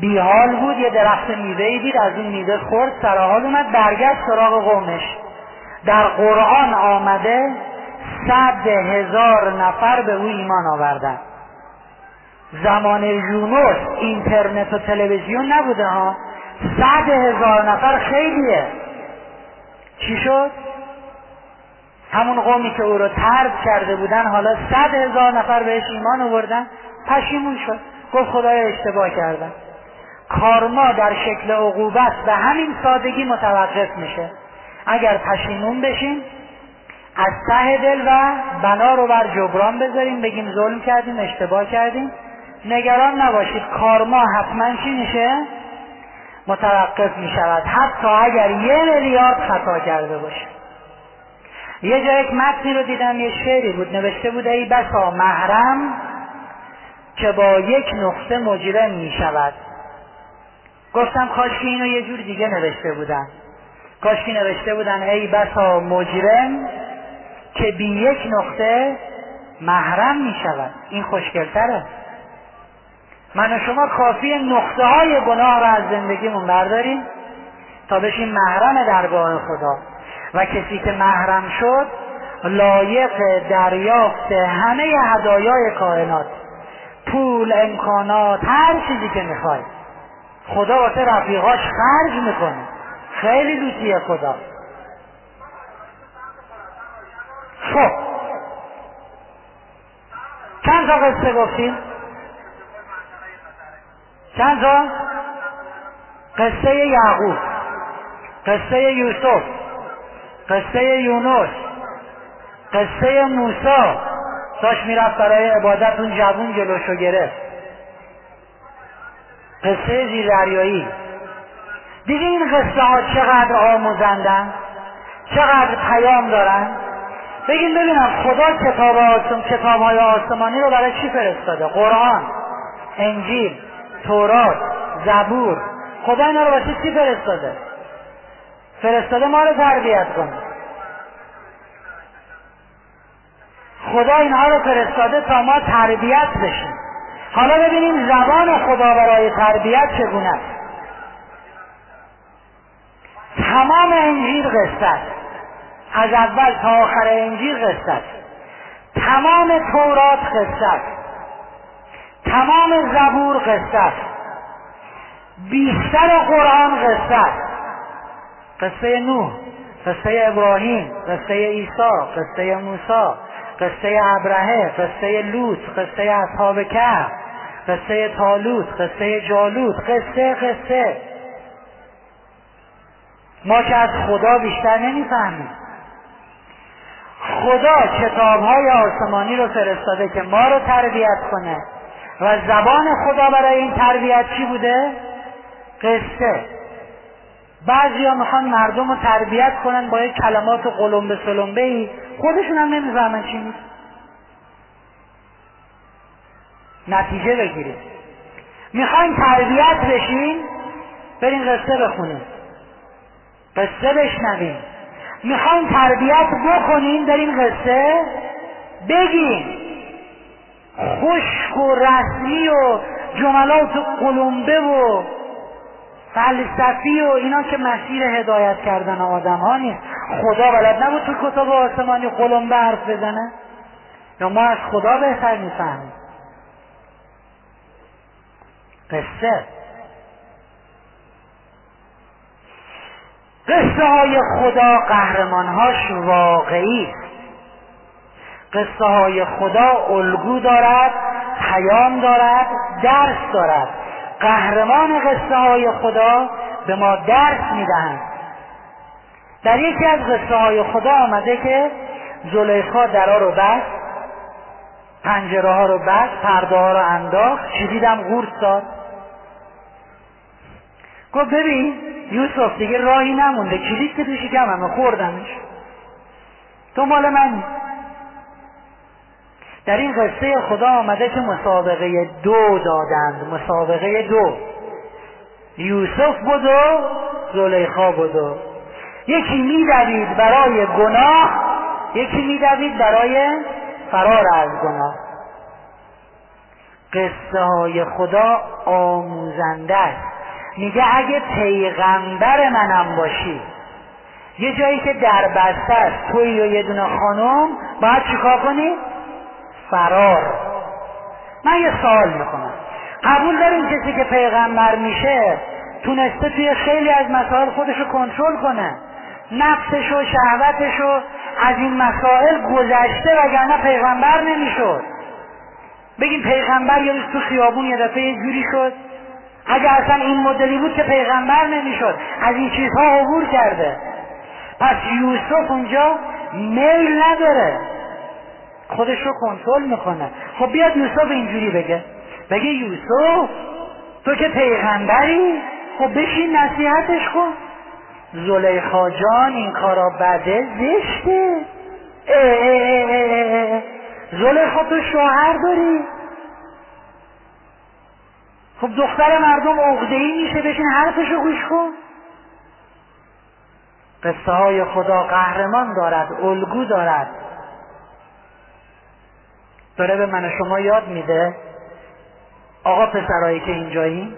بیحال بود یه درخت میوه دید از اون میوه خورد سرحال اومد برگشت سراغ قومش. در قرآن آمده صد هزار نفر به او ایمان آوردن. زمان یونس اینترنت و تلویزیون نبوده ها. صد هزار نفر خیلیه. چی شد؟ همون قومی که او رو ترد کرده بودن حالا صد هزار نفر بهش ایمان آوردن پشیمون شد. گفت خدای اشتباه کردن کارما در شکل عقوبت به همین سادگی متوقف میشه. اگر پشیمون بشیم از ته دل و بنا رو بر جبران بذاریم بگیم ظلم کردیم اشتباه کردیم. نگران نباشید کارما حتما چی میشه؟ متوقف می شود حتی اگر یه میلیارد خطا کرده باشه. یه جا یک متنی رو دیدم یه شعری بود نوشته بود ای بسا محرم که با یک نقطه مجرم می شود گفتم کاش که اینو یه جور دیگه نوشته بودن. کاش که نوشته بودن ای بسا مجرم که بی یک نقطه محرم می شود این خوشگلتره. من و شما کافی نقطه های گناه را از زندگیمون برداریم تا بشیم محرم درگاه خدا. و کسی که محرم شد لایق دریافت همه هدایای کائنات پول امکانات هر چیزی که می‌خوای. خدا واسه رفیقاش خرج می‌کنه. خیلی لوتیه خدا. خب. چند تا قصه گفتیم؟ چند تا؟ قصه یعقوب قصه یوسف قصه یونس قصه موسی. داشت می‌رفت برای عبادت اون جوون جلوشو گرفت. قصه زیردریایی. دیگه این قصه ها چقدر آموزندن؟ چقدر پیام دارن؟ بگین ببینم خدا کتاب آسم کتاب های آسمانی رو برای چی فرستاده؟ قرآن انجیل. تورات زبور. خدا اینا رو واسه چی فرستاده؟ فرستاده ما رو تربیت کنه خدا اینها رو فرستاده تا ما تربیت بشیم. حالا ببینیم زبان خدا برای تربیت چگونه است. تمام انجیل قصه است. از اول تا آخر انجیل قصه است. تمام تورات قصه است. تمام زبور قصه است. بیشتر قرآن قصه است. قصه نوح قصه ابراهیم قصه عیسی قصه موسی قصه ابرهه قصه لوط قصه اصحاب کهف قصه تالوت قصه جالوت قصه قصه. ما که از خدا بیشتر نمی‌فهمیم. خدا کتاب های آسمانی رو فرستاده که ما رو تربیت کنه. و زبان خدا برای این تربیت چی بوده؟ قصه. بعضی ها می‌خوان مردم رو تربیت کنن با یک کلمات قلمبه سلمبه ای. خودشون هم نمی‌فهمن چی نیست نتیجه بگیرید می‌خواین تربیت بشین برین قصه بخونید قصه بشنوین می‌خواین تربیت بکنین در این قصه بگین خشک و رسمی و جملات قلمبه و فلسفی و اینا که مسیر هدایت کردن آدم ها نیست. خدا بلد نبود تو کتاب آسمانی قلمبه حرف بزنه. یا ما از خدا بهتر می‌فهمیم. قصه. قصه های خدا قهرمانهاش واقعی است. قصه های خدا الگو دارد پیام دارد درس دارد. قهرمان قصه های خدا به ما درس می‌دهند. در یکی از قصه های خدا آمده که زلیخا درا رو بست پنجره ها رو بست پرده ها رو انداخت دیدم قورت داد. گفت ببین یوسف دیگه راهی نمونده کلید که توشی کممه خوردمش. تو مال من در این قصه خدا آمده که مسابقه دو دادند. مسابقه دو. یوسف بود و زلیخا بود و یکی میدوید برای گناه یکی میدوید برای فرار از گناه. قصه های خدا آموزنده است. میگه اگه پیغمبر منم باشی یه جایی که در بسته است توی و یه دونه خانم باید چیکار کنی؟ فرار. من یه سوال می‌کنم قبول داریم کسی که پیغمبر میشه تونسته توی خیلی از مسائل خودش رو کنترل کنه؟ نفسش و شهوتش و از این مسائل گذشته وگرنه پیغمبر نمی‌شد. بگیم پیغمبر روز تو خیابون یه دفعه یه جوری شد. اگر اصلا این مدلی بود که پیغمبر نمی‌شد. از این چیزها عبور کرده. پس یوسف اونجا میل نداره. خودش رو کنترل می‌کنه. خب بیاد یوسف اینجوری بگه. بگه یوسف تو که پیغمبری خب بشین نصیحتش کن. زلیخا جان این کارا بده زشته. زلیخا تو شوهر داری. خب دختر مردم عقده ای میشه بشین حرفشو گوش کن. قصه های خدا قهرمان دارد الگو دارد. داره به من شما یاد میده. آقا پسرایی که اینجایی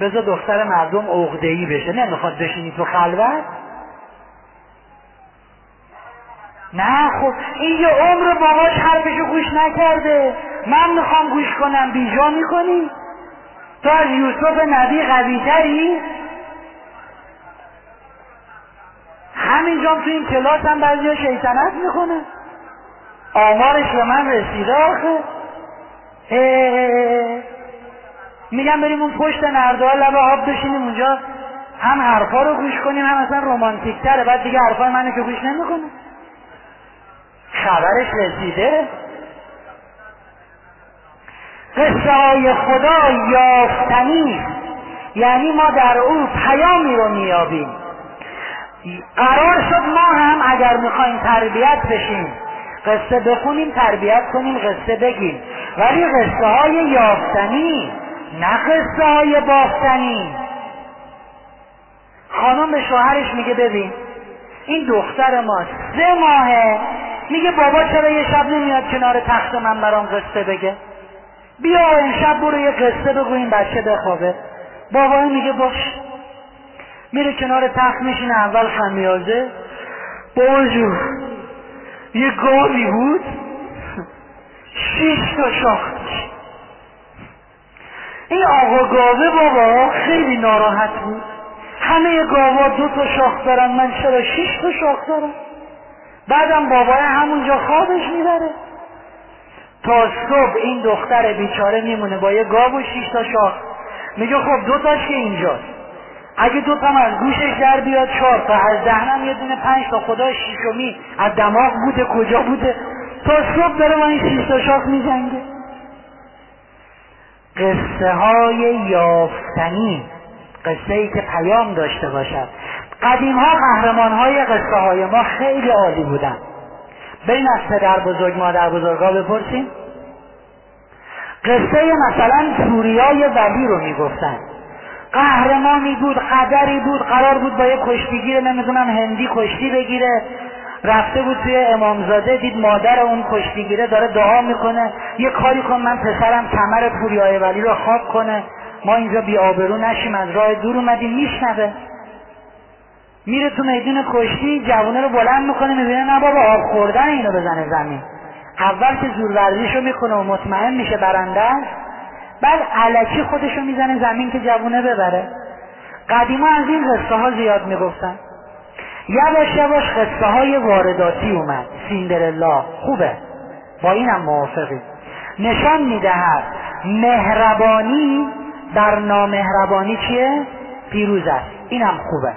بذار دختر مردم عقده ای بشه. نمی‌خواد بشینی تو خلوت. نه خب این یه عمر باباش حرفشو گوش نکرده. من می‌خوام گوش کنم. بیجا می‌کنی؟ تو از یوسف نبی قوی تری همینجا تو این کلاس هم بعضی شیطنت می‌کنه آمارش به من رسیده آخه میگم بریم اون پشت نرده لبه آب بشینیم اونجا. هم حرفا رو گوش کنیم هم اصلا رومانتیک تره بعد دیگه حرفای منو که گوش نمی‌کنه. خبرش رسیده. قصه های خدا یافتنی. یعنی ما در او پیامی رو میابیم قرار شد ما هم اگر می‌خوایم تربیت بشیم قصه بخونیم تربیت کنیم قصه بگیم. ولی قصه های یافتنی نه قصه های بافتنی. خانم به شوهرش میگه ببین این دختر ما سه ماهه. میگه بابا چرا یه شب نمیاد کنار تخت من برام قصه بگه؟ بیا امشب برو یه قصه بگو این بچه بخوابه. بابا میگه باش. میره کنار تخت میشینه اول خمیازه. بابا یه گاوی بود. شیش تا شاخ این آقا گاوه بابا خیلی ناراحت بود. همه گاوا دو تا شاخ دارن من چرا شیش تا شاخ دارم؟ بعدم بابای همونجا خوابش می‌بره. تا صبح این دختر بیچاره میمونه با یه گاو و شیش تا شاخ. میگه خب دو تاش که اینجاست. اگه دو تا از گوشش در بیاد چهار تا از دهنم یه دونه پنج تا خدا شیشمی از دماغ بوده کجا بوده؟ تا صبح داره این شیش تا شاخ میجنگه. قصه های یافتنی قصه ای که پیام داشته باشد. قدیم ها قهرمان های قصه های ما خیلی عالی بودن. بین از پدر بزرگ مادر بزرگا بپرسیم. قصه مثلا سوریای ولی رو می‌گفتن. قهرمانی بود قدری بود قرار بود با یه کشتیگیر نمی‌دونم هندی کشتی بگیره. رفته بود توی امامزاده دید مادر اون کشتیگیره داره دعا می‌کنه. یه کاری کن من پسرم کمر پوریای ولی رو خواب کنه. ما اینجا بی آبرو نشیم از راه دور اومدیم میشنوه. میره تو میدون کشتی جوونه رو بلند می‌کنه می‌بینه نه بابا آب خوردن اینو بزنه زمین. اول که زورورزیشو می‌کنه و مطمئن میشه برنده است بعد علکی خودشو می‌زنه زمین که جوونه ببره. قدیما از این قصه ها زیاد می‌گفتن. یواش یواش قصه های وارداتی اومد. سیندرلا خوبه. با اینم موافقی. نشان می‌دهد مهربانی در نامهربانی چیه؟ پیروز است. اینم خوبه.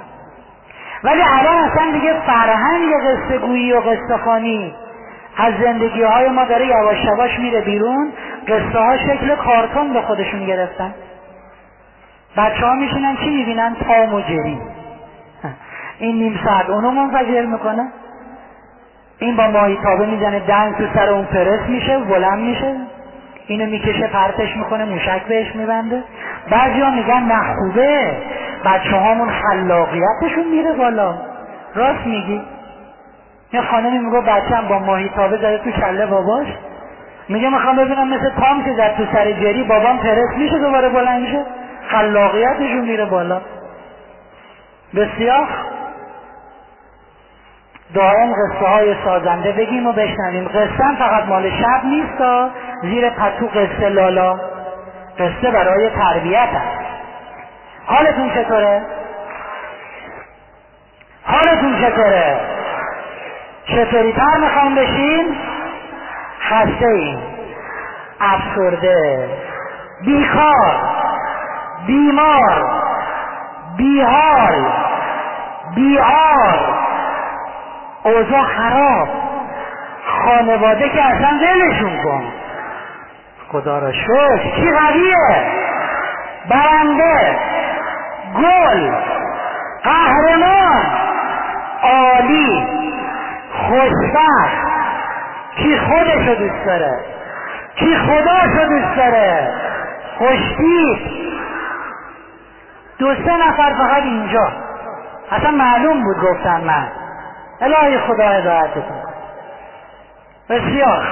ولی الان اصلا دیگه فرهنگ قصه گویی و قصه خانی از زندگی های ما داره یواش یواش میره بیرون. قصه ها شکل کارتون به خودشون گرفتن. بچه ها میشینن چی می‌بینن؟ تام و جری این نیم ساعت اونو منفجر می‌کنه. این با ماهی تابه می‌زنه دنگ تو سر اون پرس میشه بلند میشه. اینو می‌کشه پرتش می‌کنه موشک بهش میبنده. بعضی ها میگن نخوبه بچه هامون خلاقیتشون میره بالا. راست میگی؟ یه خانمی میگو بچم با ماهی تابه زده تو کله باباش. میگه می‌خوام ببینم مثل تام که زد تو سر جری بابام پرس میشه دوباره بلند میشه خلاقیتشون میره بالا. بسیار. دائم قصه های سازنده بگیم و بشنویم. قصه فقط مال شب نیست زیر پتو قصه لالا. قصه برای تربیت هست حالتون چطوره؟ حالتون چطوره؟ چطوری تر می‌خوام بشین؟ خسته این افسرده بیکار بیمار بیحال بیار اوضاع خراب خانواده که اصلا دلشون کن. خدا را شکر. کی قویه؟ برنده گل قهرمان عالی. خوشبخت. کی خودشو دوست داره؟ کی خداشو دوست داره؟ خوشتیب دو سه نفر فقط اینجا. اصلا معلوم بود گفتن من. الهی خدا هدایتتون بسیار.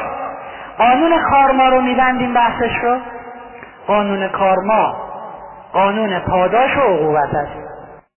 قانون کارما رو میبندیم بحثش رو. قانون کارما. قانون پاداش و عقوبت است.